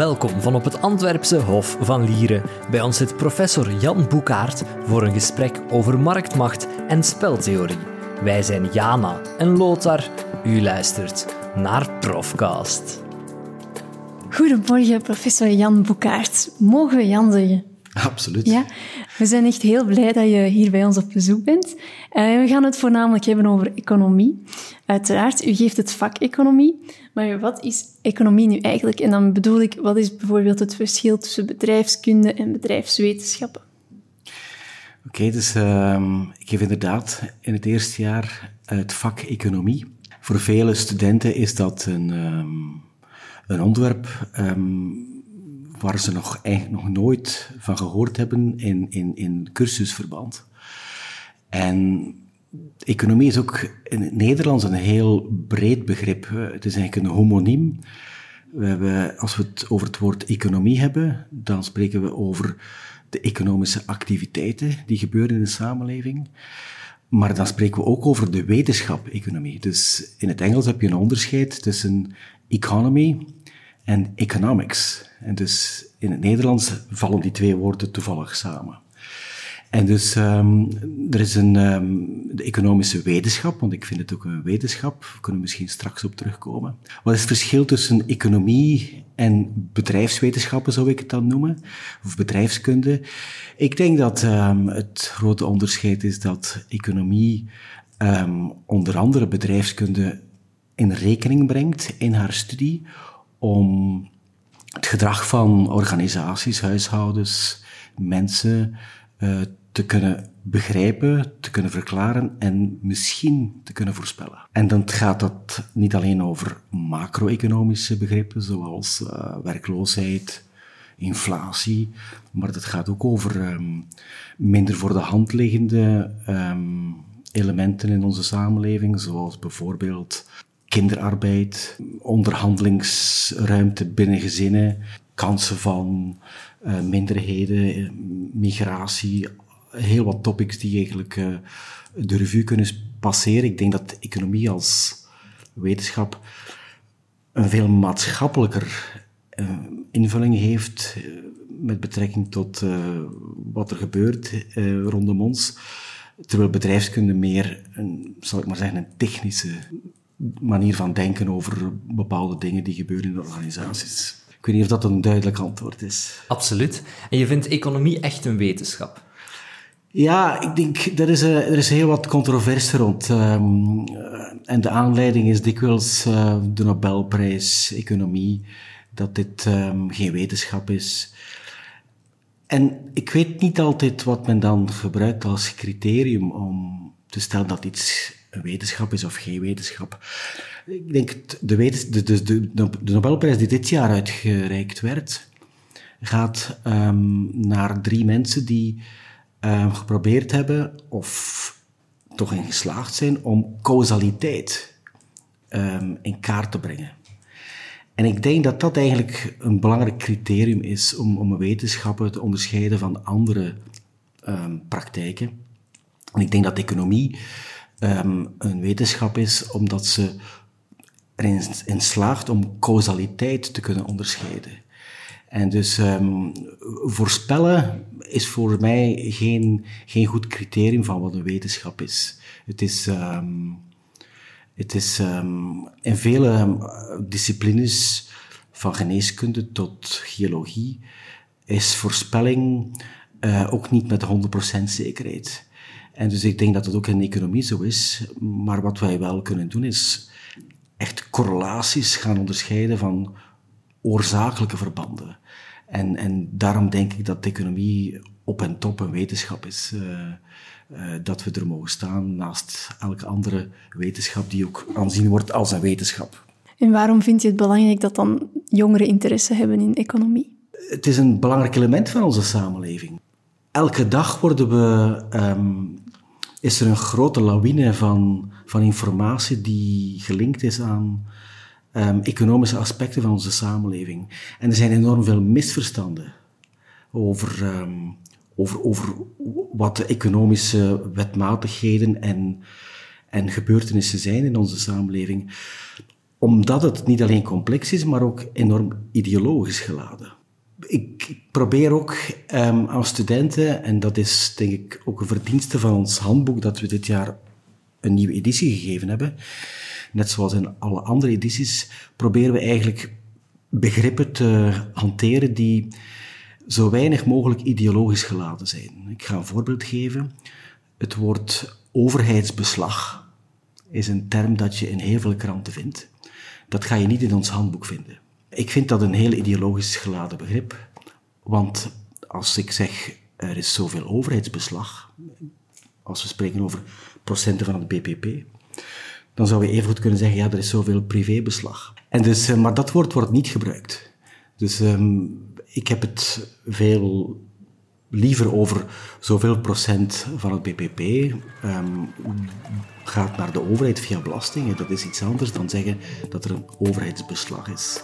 Welkom van op het Antwerpse Hof van Lieren. Bij ons zit professor Jan Boekaert voor een gesprek over marktmacht en speltheorie. Wij zijn Jana en Lothar. U luistert naar Profcast. Goedemorgen, professor Jan Boekaert. Mogen we Jan zeggen? Absoluut. Ja, we zijn echt heel blij dat je hier bij ons op bezoek bent. Uh, we gaan het voornamelijk hebben over economie. Uiteraard, u geeft het vak economie, maar wat is economie nu eigenlijk? En dan bedoel ik, wat is bijvoorbeeld het verschil tussen bedrijfskunde en bedrijfswetenschappen? Oké, dus uh, ik geef inderdaad in het eerste jaar het vak economie. Voor vele studenten is dat een, um, een onderwerp um, waar ze nog, eigenlijk nog nooit van gehoord hebben in, in, in cursusverband. En economie is ook in het Nederlands een heel breed begrip. Het is eigenlijk een homoniem. We hebben, als we het over het woord economie hebben, dan spreken we over de economische activiteiten die gebeuren in de samenleving. Maar dan spreken we ook over de wetenschap economie. Dus in het Engels heb je een onderscheid tussen economy en economics. En dus in het Nederlands vallen die twee woorden toevallig samen. En dus um, er is een um, de economische wetenschap, want ik vind het ook een wetenschap. We kunnen misschien straks op terugkomen. Wat is het verschil tussen economie en bedrijfswetenschappen, zou ik het dan noemen? Of bedrijfskunde? Ik denk dat um, het grote onderscheid is dat economie onder andere bedrijfskunde in rekening brengt in haar studie om het gedrag van organisaties, huishoudens, mensen uh, te kunnen begrijpen, te kunnen verklaren en misschien te kunnen voorspellen. En dan gaat dat niet alleen over macro-economische begrippen zoals uh, werkloosheid, inflatie, maar dat gaat ook over um, minder voor de hand liggende um, elementen in onze samenleving, zoals bijvoorbeeld kinderarbeid, onderhandelingsruimte binnen gezinnen, kansen van uh, minderheden, migratie, heel wat topics die eigenlijk uh, de revue kunnen passeren. Ik denk dat economie als wetenschap een veel maatschappelijker uh, invulling heeft met betrekking tot wat er gebeurt rondom ons. Terwijl bedrijfskunde meer, een, zal ik maar zeggen, een technische manier van denken over bepaalde dingen die gebeuren in de organisaties. Ik weet niet of dat een duidelijk antwoord is. Absoluut. En je vindt economie echt een wetenschap? Ja, ik denk, er is, uh, er is heel wat controverse rond. Um, en de aanleiding is dikwijls uh, de Nobelprijs Economie, dat dit um, geen wetenschap is. En ik weet niet altijd wat men dan gebruikt als criterium om te stellen dat iets een wetenschap is of geen wetenschap. Ik denk, de, de, de, de, Nobelprijs die dit jaar uitgereikt werd, gaat um, naar drie mensen die um, geprobeerd hebben, of toch in geslaagd zijn, om causaliteit um, in kaart te brengen. En ik denk dat dat eigenlijk een belangrijk criterium is om, om een wetenschapper te onderscheiden van andere praktijken. En ik denk dat economie een wetenschap is, omdat ze erin in slaagt om causaliteit te kunnen onderscheiden. En dus um, voorspellen is voor mij geen, geen goed criterium van wat een wetenschap is. Het is, um, het is um, in vele disciplines, van geneeskunde tot geologie, is voorspelling uh, ook niet met 100% zekerheid. En dus ik denk dat het ook in economie zo is. Maar wat wij wel kunnen doen is echt correlaties gaan onderscheiden van oorzakelijke verbanden. En, en daarom denk ik dat de economie op en top een wetenschap is. Uh, uh, dat we er mogen staan naast elke andere wetenschap die ook aanzien wordt als een wetenschap. En waarom vind je het belangrijk dat dan jongeren interesse hebben in economie? Het is een belangrijk element van onze samenleving. Elke dag worden we um, is er een grote lawine van, van informatie die gelinkt is aan um, economische aspecten van onze samenleving. En er zijn enorm veel misverstanden over, um, over, over wat de economische wetmatigheden en, en gebeurtenissen zijn in onze samenleving. omdat het niet alleen complex is, maar ook enorm ideologisch geladen. Ik probeer ook um, als studenten, en dat is denk ik ook een verdienste van ons handboek, dat we dit jaar een nieuwe editie gegeven hebben. Net zoals in alle andere edities, proberen we eigenlijk begrippen te hanteren die zo weinig mogelijk ideologisch geladen zijn. Ik ga een voorbeeld geven. Het woord overheidsbeslag is een term dat je in heel veel kranten vindt. Dat ga je niet in ons handboek vinden. Ik vind dat een heel ideologisch geladen begrip, want als ik zeg er is zoveel overheidsbeslag, als we spreken over procenten van het BPP, dan zou je even goed kunnen zeggen, ja, er is zoveel privébeslag. En dus, eh, maar dat woord wordt niet gebruikt. Dus um, ik heb het veel liever over zoveel procent van het BPP um, gaat naar de overheid via belastingen. Dat is iets anders dan zeggen dat er een overheidsbeslag is.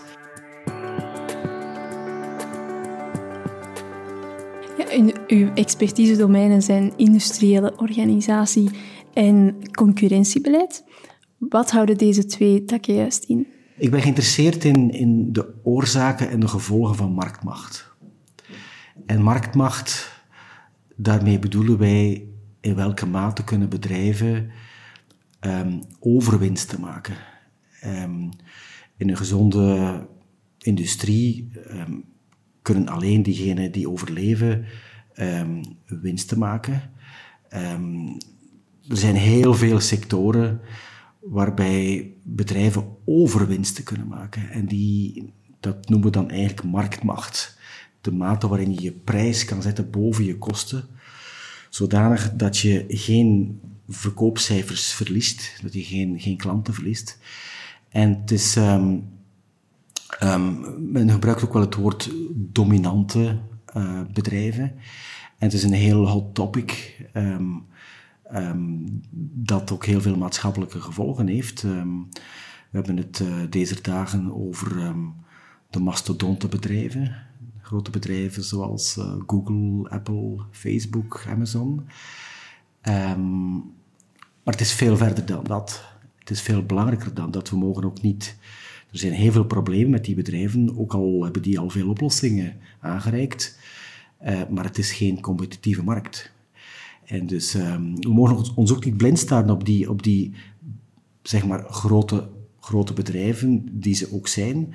Ja, in uw expertise-domeinen zijn industriële organisatie en concurrentiebeleid. Wat houden deze twee takken juist in? Ik ben geïnteresseerd in, in de oorzaken en de gevolgen van marktmacht. En marktmacht, daarmee bedoelen wij in welke mate kunnen bedrijven um, overwinst maken. Um, in een gezonde industrie um, kunnen alleen diegenen die overleven winsten maken. er zijn heel veel sectoren waarbij bedrijven overwinsten kunnen maken. En die, dat noemen we dan eigenlijk marktmacht. De mate waarin je je prijs kan zetten boven je kosten, zodanig dat je geen verkoopcijfers verliest, dat je geen, geen klanten verliest. En het is, um, um, men gebruikt ook wel het woord dominante uh, bedrijven. En het is een heel hot topic. Um, um, dat ook heel veel maatschappelijke gevolgen heeft. Um, we hebben het uh, deze dagen over um, de mastodontenbedrijven. Grote bedrijven zoals uh, Google, Apple, Facebook, Amazon. maar het is veel verder dan dat. Het is veel belangrijker dan dat. We mogen ook niet... Er zijn heel veel problemen met die bedrijven, ook al hebben die al veel oplossingen aangereikt. Uh, maar het is geen competitieve markt. En dus um, we mogen ons ook niet blind staan op die, op die zeg maar, grote, grote bedrijven, die ze ook zijn.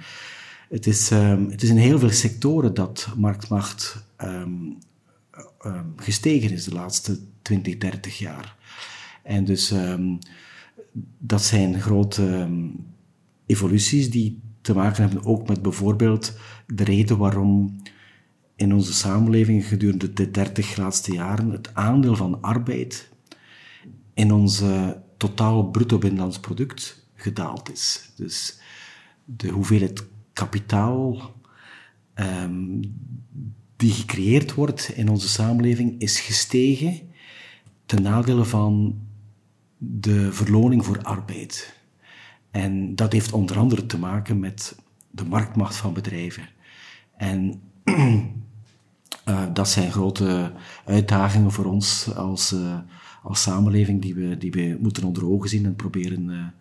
Het is, um, het is in heel veel sectoren dat marktmacht um, gestegen is de laatste 20, 30 jaar. En dus dat zijn grote evoluties die te maken hebben ook met bijvoorbeeld de reden waarom in onze samenleving gedurende de 30 laatste jaren het aandeel van arbeid in onze totaal bruto binnenlands product gedaald is. Dus de hoeveelheid kapitaal um, die gecreëerd wordt in onze samenleving is gestegen ten nadele van de verloning voor arbeid. En dat heeft onder andere te maken met de marktmacht van bedrijven. En Uh, dat zijn grote uitdagingen voor ons als, uh, als samenleving die we, die we moeten onder ogen zien en proberen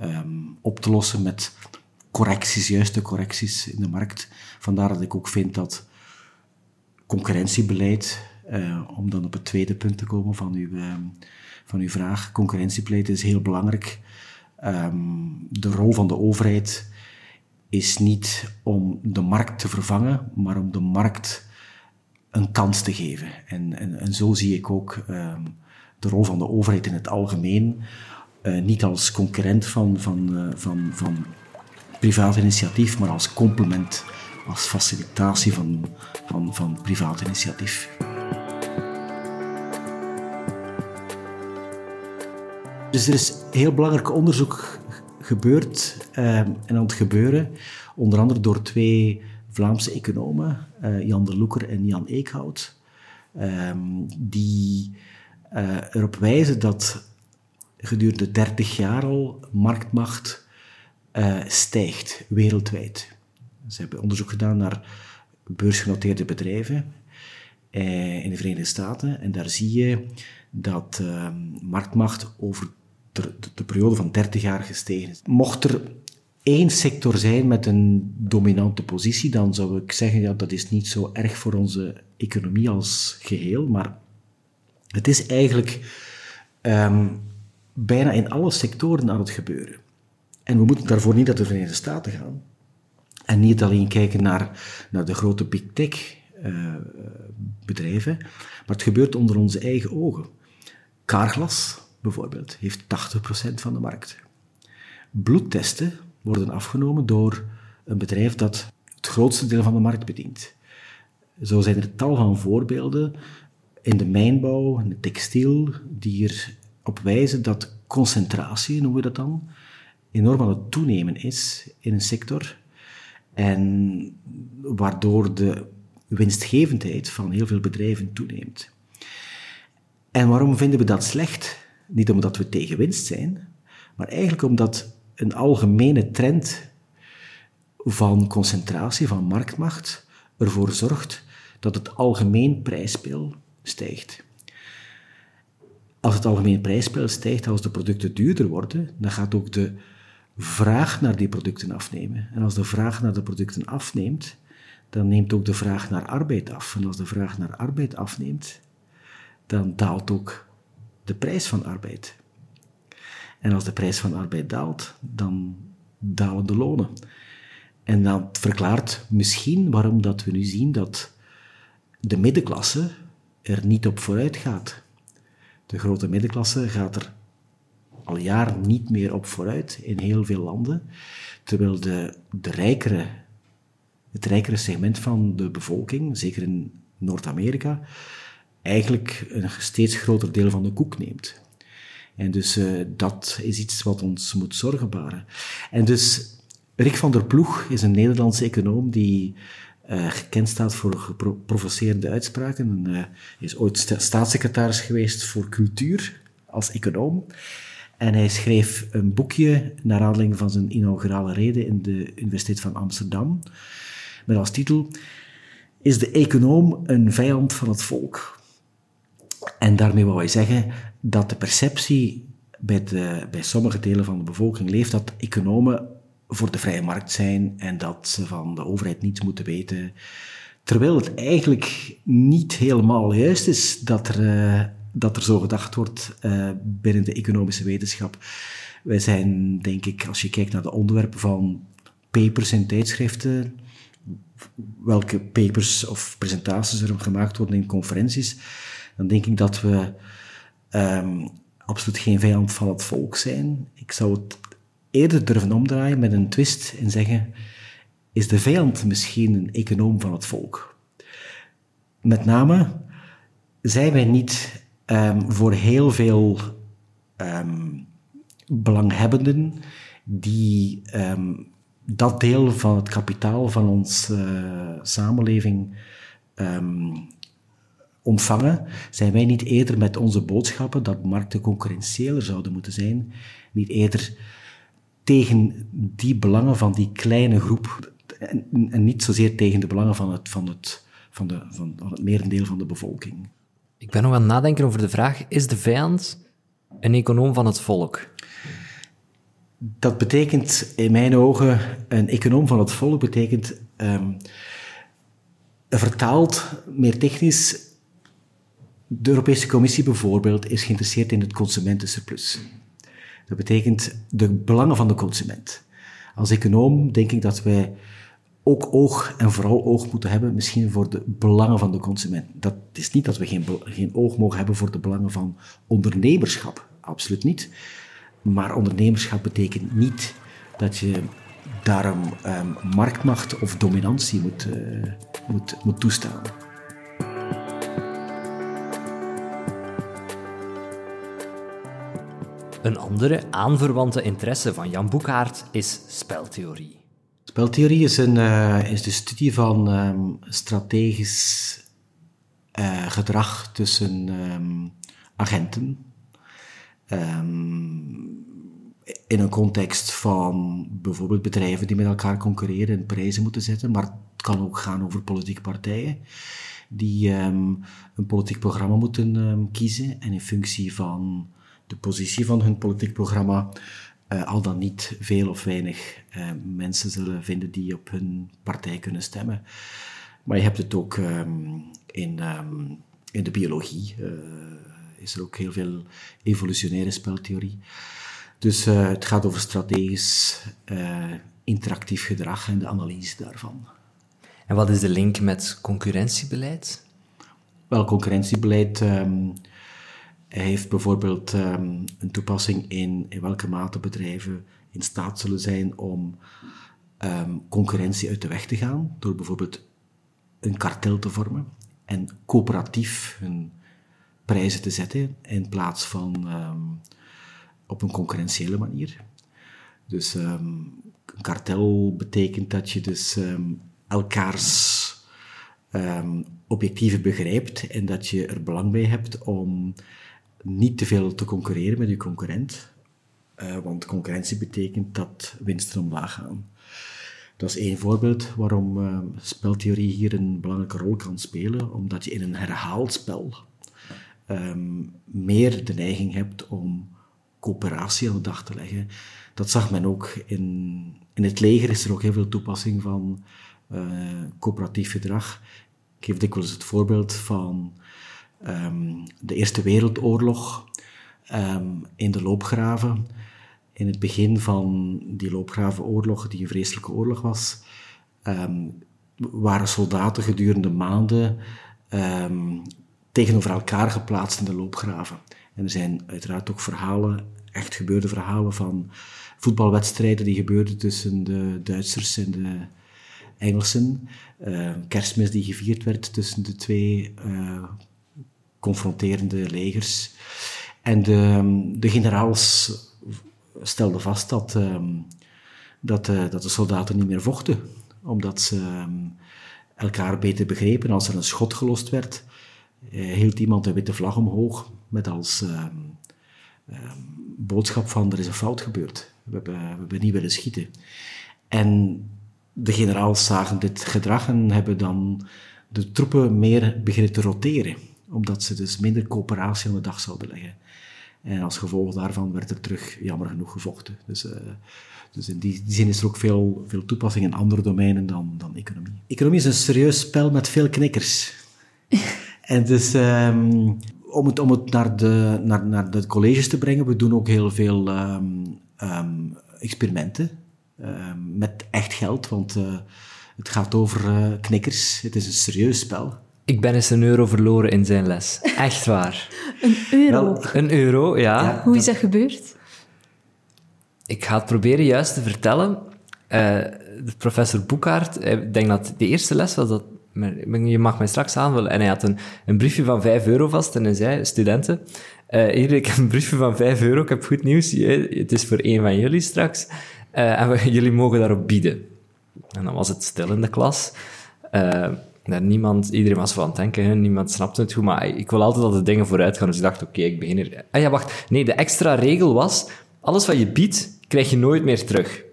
uh, um, op te lossen met correcties, juiste correcties in de markt. Vandaar dat ik ook vind dat concurrentiebeleid, om dan op het tweede punt te komen van uw, van uw vraag, concurrentiebeleid is heel belangrijk. Um, de rol van de overheid is niet om de markt te vervangen, maar om de markt een kans te geven. En, en, en zo zie ik ook um, de rol van de overheid in het algemeen. Uh, niet als concurrent van, van, uh, van, van privaat initiatief, maar als complement, als facilitatie van, van, van privaat initiatief. Dus er is heel belangrijk onderzoek gebeurd uh, en aan het gebeuren, onder andere door twee Vlaamse economen, uh, Jan de Loeker en Jan Eekhout, um, die uh, erop wijzen dat gedurende 30 jaar al marktmacht uh, stijgt wereldwijd. Ze hebben onderzoek gedaan naar beursgenoteerde bedrijven in de Verenigde Staten en daar zie je dat ehm, marktmacht over de, de, periode van 30 jaar gestegen is. Mocht er één sector zijn met een dominante positie, dan zou ik zeggen, ja, dat is niet zo erg voor onze economie als geheel, maar het is eigenlijk ehm, bijna in alle sectoren aan het gebeuren. En we moeten daarvoor niet naar de Verenigde Staten gaan. En niet alleen kijken naar, naar de grote big tech uh, bedrijven, maar het gebeurt onder onze eigen ogen. Carglass bijvoorbeeld heeft 80% van de markt. Bloedtesten worden afgenomen door een bedrijf dat het grootste deel van de markt bedient. Zo zijn er tal van voorbeelden in de mijnbouw, in de textiel, die erop wijzen dat concentratie, noemen we dat dan, enorm aan het toenemen is in een sector. En waardoor de winstgevendheid van heel veel bedrijven toeneemt. En waarom vinden we dat slecht? Niet omdat we tegen winst zijn, maar eigenlijk omdat een algemene trend van concentratie, van marktmacht, ervoor zorgt dat het algemeen prijsspel stijgt. Als het algemeen prijsspel stijgt, als de producten duurder worden, dan gaat ook de vraag naar die producten afnemen. En als de vraag naar de producten afneemt, dan neemt ook de vraag naar arbeid af. En als de vraag naar arbeid afneemt, dan daalt ook de prijs van arbeid. En als de prijs van arbeid daalt, dan dalen de lonen. En dat verklaart misschien waarom dat we nu zien dat de middenklasse er niet op vooruit gaat. De grote middenklasse gaat er al jaren niet meer op vooruit in heel veel landen, terwijl de, de rijkere, het rijkere segment van de bevolking, zeker in Noord-Amerika, eigenlijk een steeds groter deel van de koek neemt. En dus uh, dat is iets wat ons moet zorgen baren. En dus Rick van der Ploeg is een Nederlandse econoom die gekend staat voor provocerende uitspraken. Hij uh, is ooit staatssecretaris geweest voor cultuur als econoom. En hij schreef een boekje naar aanleiding van zijn inaugurale reden in de Universiteit van Amsterdam. Met als titel Is de econoom een vijand van het volk? En daarmee wou hij zeggen dat de perceptie bij, de, bij sommige delen van de bevolking leeft dat economen voor de vrije markt zijn en dat ze van de overheid niets moeten weten. Terwijl het eigenlijk niet helemaal juist is dat er, uh, dat er zo gedacht wordt uh, binnen de economische wetenschap. Wij zijn, denk ik, als je kijkt naar de onderwerpen van papers en tijdschriften, welke papers of presentaties er gemaakt worden in conferenties, dan denk ik dat we um, absoluut geen vijand van het volk zijn. Ik zou het eerder durven omdraaien met een twist en zeggen: is de vijand misschien een econoom van het volk? Met name zijn wij niet um, voor heel veel um, belanghebbenden die dat deel van het kapitaal van onze uh, samenleving ontvangen, zijn wij niet eerder met onze boodschappen dat markten concurrentiëler zouden moeten zijn, niet eerder tegen die belangen van die kleine groep en, en niet zozeer tegen de belangen van het, van, het, van, de, van, van het merendeel van de bevolking. Ik ben nog aan het nadenken over de vraag, is de vijand een econoom van het volk? Dat betekent in mijn ogen, een econoom van het volk betekent um, vertaald, meer technisch, de Europese Commissie bijvoorbeeld is geïnteresseerd in het consumentensurplus. Dat betekent de belangen van de consument. Als econoom denk ik dat wij ook oog en vooral oog moeten hebben misschien voor de belangen van de consument. Dat is niet dat we geen, geen oog mogen hebben voor de belangen van ondernemerschap. Absoluut niet. Maar ondernemerschap betekent niet dat je daarom um, marktmacht of dominantie moet, uh, moet, moet toestaan. Een andere aanverwante interesse van Jan Boekhaart is speltheorie. Speltheorie is, een, uh, is de studie van um, strategisch uh, gedrag tussen um, agenten. Um, in een context van bijvoorbeeld bedrijven die met elkaar concurreren en prijzen moeten zetten, maar het kan ook gaan over politieke partijen die een politiek programma moeten kiezen en in functie van de positie van hun politiek programma uh, al dan niet veel of weinig uh, mensen zullen vinden die op hun partij kunnen stemmen. Maar je hebt het ook um, in, um, in de biologie. Uh, is er ook heel veel evolutionaire speltheorie. Dus het gaat over strategisch interactief gedrag en de analyse daarvan. En wat is de link met concurrentiebeleid? Wel, concurrentiebeleid um, heeft bijvoorbeeld um, een toepassing in, in welke mate bedrijven in staat zullen zijn om um, concurrentie uit de weg te gaan, door bijvoorbeeld een kartel te vormen en coöperatief hun prijzen te zetten in plaats van op een concurrentiële manier. Dus een kartel betekent dat je dus elkaars objectieven begrijpt en dat je er belang bij hebt om niet te veel te concurreren met je concurrent. Uh, want concurrentie betekent dat winsten omlaag gaan. Dat is één voorbeeld waarom uh, speltheorie hier een belangrijke rol kan spelen, omdat je in een herhaald spel um, meer de neiging hebt om coöperatie aan de dag te leggen. Dat zag men ook in, in het leger, is er ook heel veel toepassing van uh, coöperatief gedrag. Ik geef dikwijls het voorbeeld van um, de Eerste Wereldoorlog um, in de loopgraven. In het begin van die loopgravenoorlog, die een vreselijke oorlog was, um, waren soldaten gedurende maanden tegenover elkaar geplaatst in de loopgraven. En er zijn uiteraard ook verhalen, echt gebeurde verhalen van voetbalwedstrijden die gebeurden tussen de Duitsers en de Engelsen. Kerstmis die gevierd werd tussen de twee uh, confronterende legers. En de, de generaals stelden vast dat, um, dat, uh, dat de soldaten niet meer vochten, omdat ze um, elkaar beter begrepen. Als er een schot gelost werd, hield iemand een witte vlag omhoog met als um, boodschap van er is een fout gebeurd. We hebben, we niet willen schieten. En de generaals zagen dit gedrag en hebben dan de troepen meer beginnen te roteren, omdat ze dus minder coöperatie aan de dag zouden leggen. En als gevolg daarvan werd er terug jammer genoeg gevochten. Dus, uh, dus in die, die, zin is er ook veel, veel toepassing in andere domeinen dan, dan economie. Economie is een serieus spel met veel knikkers. en dus um, om het, om het naar, de, naar, naar de colleges te brengen, we doen ook heel veel um, um, experimenten. Ehm, met echt geld, want uh, het gaat over uh, knikkers. Het is een serieus spel. Ik ben eens een euro verloren in zijn les. Echt waar. een euro? een euro, ja. ja. Hoe is dat gebeurd? Ik ga het proberen juist te vertellen. Uh, professor Boekhaart, ik denk dat de eerste les was dat je mag mij straks aanvullen. En hij had een, een briefje van 5 euro vast en hij zei, studenten, uh, hier, ik heb een briefje van 5 euro, ik heb goed nieuws, het is voor een van jullie straks. Uh, en we, jullie mogen daarop bieden. En dan was het stil in de klas. Uh, niemand, iedereen was van het denken, niemand snapte het goed, maar ik wil altijd dat de dingen vooruit gaan. Dus ik dacht, oké, ik begin er... Ah ja, wacht. Nee, de extra regel was, alles wat je biedt, krijg je nooit meer terug.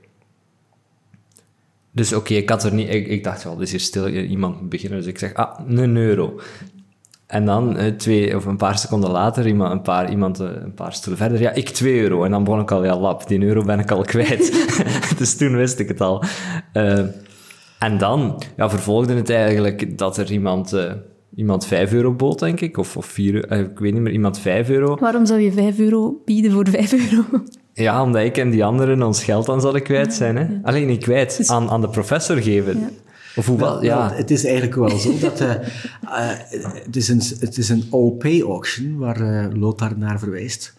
Dus oké, ik had er niet... Ik, dacht, wel, is hier stil, iemand beginnen. Dus ik zeg, ah, een euro. En dan uh, twee of een paar seconden later, iemand, een, paar, iemand uh, een paar stoelen verder, ja, ik 2 euro. En dan begon ik al, ja, lap, die euro ben ik al kwijt. dus toen wist ik het al. Uh, en dan ja, vervolgde het eigenlijk dat er iemand, iemand 5 euro bood, denk ik, of, of 4 ik weet niet meer, iemand 5 euro. Waarom zou je 5 euro bieden voor 5 euro? Ja, omdat ik en die anderen ons geld dan zouden kwijt zijn. Hè? Alleen niet kwijt, dus... aan, aan de professor geven. Ja. Of hoe wel, ja. het is eigenlijk wel zo dat uh, uh, het, is een, het is een all-pay auction waar uh, Lothar naar verwijst.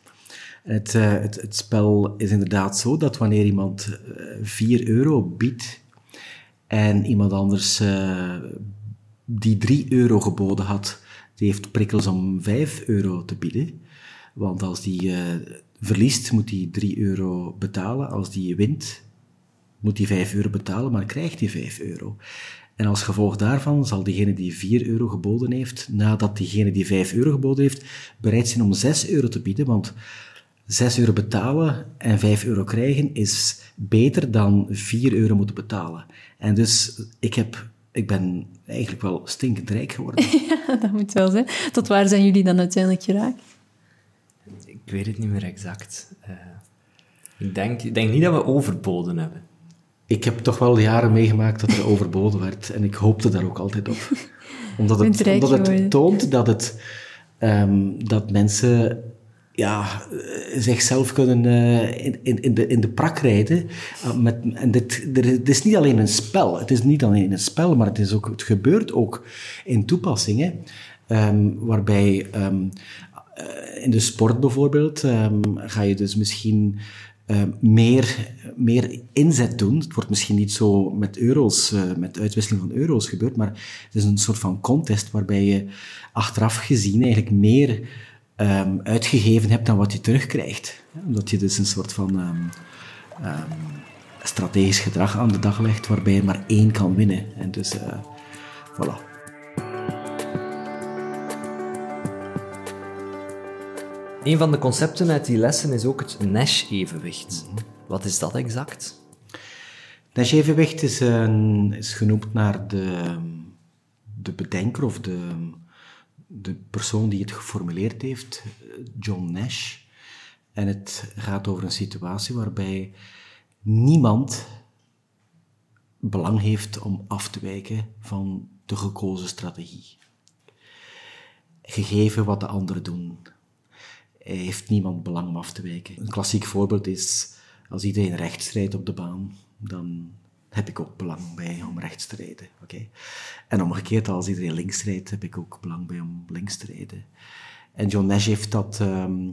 Het, het, het, spel is inderdaad zo dat wanneer iemand 4 euro biedt en iemand anders die 3 euro geboden had, die heeft prikkels om 5 euro te bieden. Want als die verliest, moet hij 3 euro betalen. Als die wint, moet hij 5 euro betalen, maar krijgt hij 5 euro. En als gevolg daarvan zal degene die 4 euro geboden heeft, nadat diegene die 5 euro geboden heeft, bereid zijn om 6 euro te bieden, want 6 euro betalen en 5 euro krijgen is beter dan 4 euro moeten betalen. En dus ik, heb, ik ben eigenlijk wel stinkend rijk geworden. Ja, dat moet wel zijn. Tot waar zijn jullie dan uiteindelijk geraakt? Ik weet het niet meer exact. Uh, Ik denk, ik denk niet dat we overboden hebben. Ik heb toch wel jaren meegemaakt dat er overboden werd. En ik hoopte daar ook altijd op. Omdat het, omdat het toont dat, het, ehm, dat mensen ja, eh, zichzelf kunnen eh, in, in, de, in de prak rijden. Uh, met, en dit, er, het is niet alleen een spel. Het is niet alleen een spel, maar het, is ook, het gebeurt ook in toepassingen. ehm, waarbij ehm, eh, in de sport bijvoorbeeld ehm, ga je dus misschien meer, meer inzet doen. Het wordt misschien niet zo met euro's, eh, met uitwisseling van euro's gebeurd, maar het is een soort van contest waarbij je achteraf gezien eigenlijk meer ehm, uitgegeven hebt dan wat je terugkrijgt. Omdat je dus een soort van ehm, ehm, strategisch gedrag aan de dag legt waarbij je maar één kan winnen. En dus, eh, voilà. Een van de concepten uit die lessen is ook het Nash-evenwicht. Wat is dat exact? Nash-evenwicht is, een, is genoemd naar de, de bedenker of de, de persoon die het geformuleerd heeft, John Nash. En het gaat over een situatie waarbij niemand belang heeft om af te wijken van de gekozen strategie. Gegeven wat de anderen doen, heeft niemand belang om af te wijken. Een klassiek voorbeeld is, als iedereen rechts rijdt op de baan, dan heb ik ook belang bij om rechts te rijden. oké? En omgekeerd, als iedereen links rijdt, heb ik ook belang bij om links te rijden. En John Nash heeft, dat, ehm,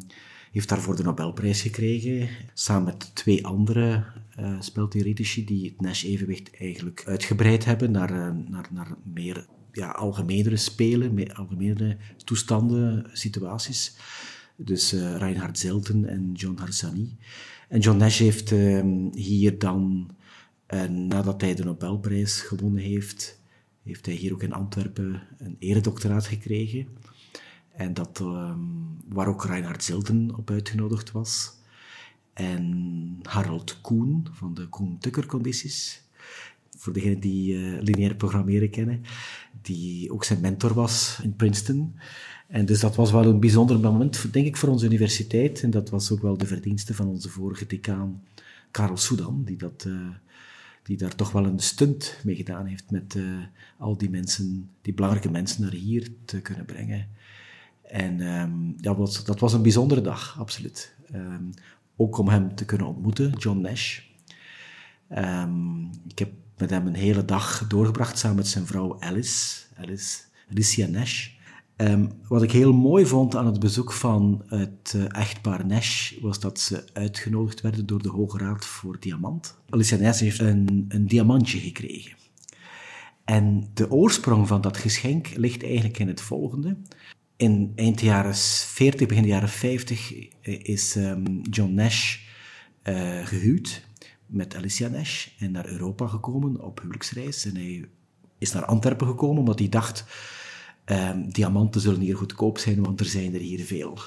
heeft daarvoor de Nobelprijs gekregen, samen met twee andere eh speltheoretici die het Nash-evenwicht eigenlijk uitgebreid hebben naar, eh, naar, naar meer ja, algemenere spelen, meer algemenere toestanden, situaties. Dus eh, Reinhard Zelten en John Harsanyi. En John Nash heeft ehm, hier dan, eh, nadat hij de Nobelprijs gewonnen heeft, heeft hij hier ook in Antwerpen een eredoctoraat gekregen. En dat, ehm, waar ook Reinhard Zelten op uitgenodigd was. En Harold Koen van de Koen-Tucker-condities. Voor degenen die eh, lineair programmeren kennen. Die ook zijn mentor was in Princeton. En dus dat was wel een bijzonder moment, denk ik, voor onze universiteit. En dat was ook wel de verdienste van onze vorige decaan, Karel Soedan, die, dat, eh, die daar toch wel een stunt mee gedaan heeft met eh, al die mensen, die belangrijke mensen naar hier te kunnen brengen. En ehm, ja, was, dat was een bijzondere dag, absoluut. Ehm, ook om hem te kunnen ontmoeten, John Nash. Ehm, ik heb met hem een hele dag doorgebracht samen met zijn vrouw Alice, Alice Alicia Nash. Ehm, wat ik heel mooi vond aan het bezoek van het eh, echtpaar Nash, was dat ze uitgenodigd werden door de Hoge Raad voor Diamant. Alicia Nash heeft een, een diamantje gekregen. En de oorsprong van dat geschenk ligt eigenlijk in het volgende. In eind jaren 40, begin jaren 50 is ehm, John Nash eh, gehuwd met Alicia Nash en naar Europa gekomen op huwelijksreis. En hij is naar Antwerpen gekomen omdat hij dacht, ehm, diamanten zullen hier goedkoop zijn, want er zijn er hier veel.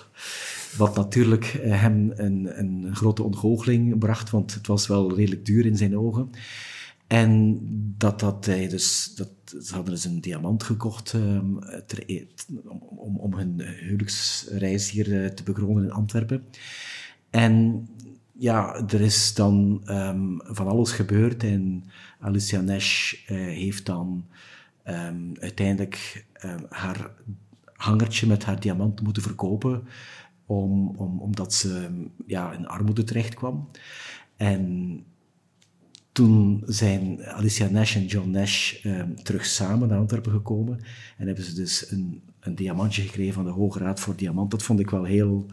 Wat natuurlijk eh, hem een, een grote ontgoocheling bracht, want het was wel redelijk duur in zijn ogen. En dat had hij dus, dat, ze hadden dus een diamant gekocht ehm, e- om, om, hun huwelijksreis hier eh, te bekronen in Antwerpen. En ja, er is dan ehm, van alles gebeurd en Alicia Nash eh, heeft dan uiteindelijk haar hangertje met haar diamant moeten verkopen, om, om, omdat ze ja, in armoede terecht kwam. En toen zijn Alicia Nash en John Nash ehm, terug samen naar Antwerpen gekomen en hebben ze dus een, een diamantje gekregen van de Hoge Raad voor Diamant. Dat vond ik wel heel,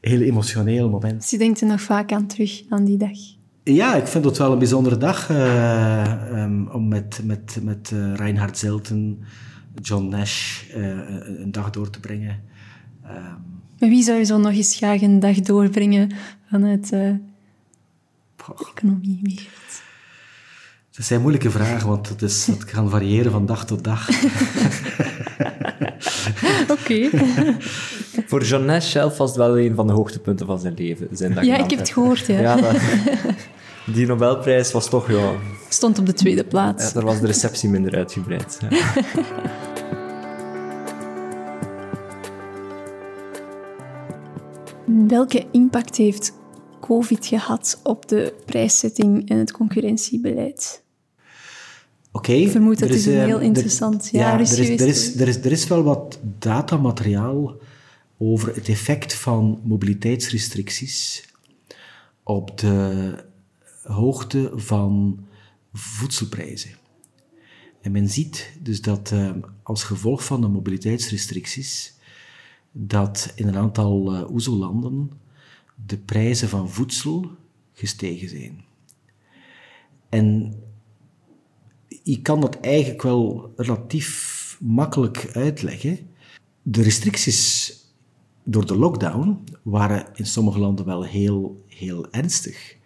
heel emotioneel moment. Dus je denkt er nog vaak aan terug, aan die dag. Ja, ik vind het wel een bijzondere dag eh, ehm, om met, met, met eh, Reinhard Zelten, John Nash eh, een een dag door te brengen. Ehm, Met wie zou je zo nog eens graag een dag doorbrengen vanuit eh economie? dat zijn moeilijke vragen, want het, is, het kan variëren van dag tot dag. Oké. Voor John Nash zelf was het wel een van de hoogtepunten van zijn leven. Zijn Ja, ik heb het gehoord, ja. Ja, dat- die Nobelprijs was toch, ja, Stond op de tweede plaats. ja, daar was de receptie minder uitgebreid. Ja. Welke impact heeft COVID gehad op de prijszetting en het concurrentiebeleid? Oké. Ik vermoed dat er is een eh, heel er- interessant ja, jaar er is is, er, is, er, is, er is wel wat datamateriaal over het effect van mobiliteitsrestricties op de hoogte van voedselprijzen. En men ziet dus dat eh, als gevolg van de mobiliteitsrestricties dat in een aantal eh OESO-landen de prijzen van voedsel gestegen zijn. En je kan dat eigenlijk wel relatief makkelijk uitleggen. De restricties door de lockdown waren in sommige landen wel heel, heel ernstig.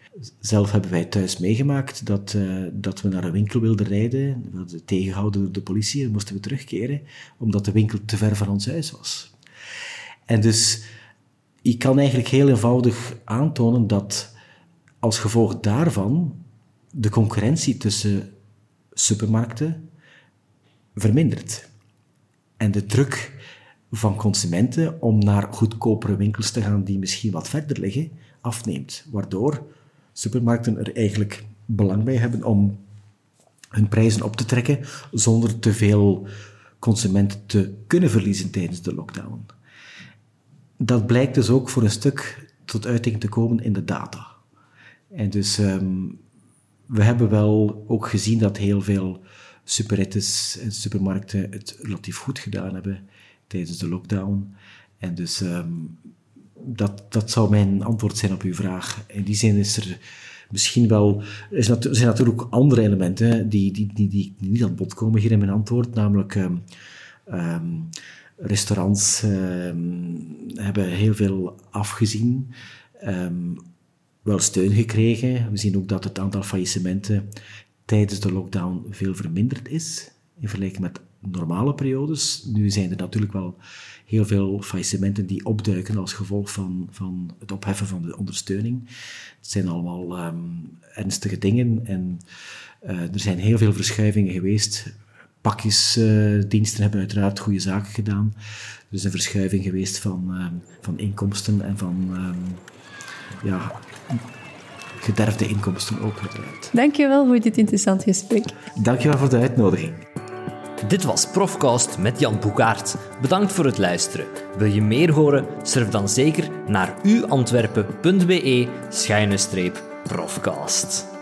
Zelf hebben wij thuis meegemaakt dat, eh, dat we naar een winkel wilden rijden. We werden tegengehouden door de politie en moesten we terugkeren, omdat de winkel te ver van ons huis was. En dus je kan eigenlijk heel eenvoudig aantonen dat als gevolg daarvan de concurrentie tussen supermarkten vermindert. En de druk van consumenten om naar goedkopere winkels te gaan die misschien wat verder liggen, afneemt. Waardoor supermarkten er eigenlijk belang bij hebben om hun prijzen op te trekken zonder te veel consumenten te kunnen verliezen tijdens de lockdown. Dat blijkt dus ook voor een stuk tot uiting te komen in de data. En dus ehm, we hebben wel ook gezien dat heel veel superettes en supermarkten het relatief goed gedaan hebben tijdens de lockdown. En dus ehm, dat, dat zou mijn antwoord zijn op uw vraag. In die zin is er misschien wel... Er zijn natuurlijk ook andere elementen die, die, die, die niet aan bod komen hier in mijn antwoord, namelijk... ehm, restaurants ehm, hebben heel veel afgezien, ehm, wel steun gekregen. We zien ook dat het aantal faillissementen tijdens de lockdown veel verminderd is in vergelijking met normale periodes. Nu zijn er natuurlijk wel heel veel faillissementen die opduiken als gevolg van, van het opheffen van de ondersteuning. Het zijn allemaal ehm, ernstige dingen en eh, er zijn heel veel verschuivingen geweest pakjesdiensten hebben uiteraard goede zaken gedaan. Er is een verschuiving geweest van, ehm, van inkomsten en van ehm, ja, gederfde inkomsten ook uiteraard. Dankjewel voor dit interessant gesprek. Dankjewel voor de uitnodiging. Dit was Profcast met Jan Boegaert. Bedankt voor het luisteren. Wil je meer horen? Surf dan zeker naar uantwerpen.be-profcast.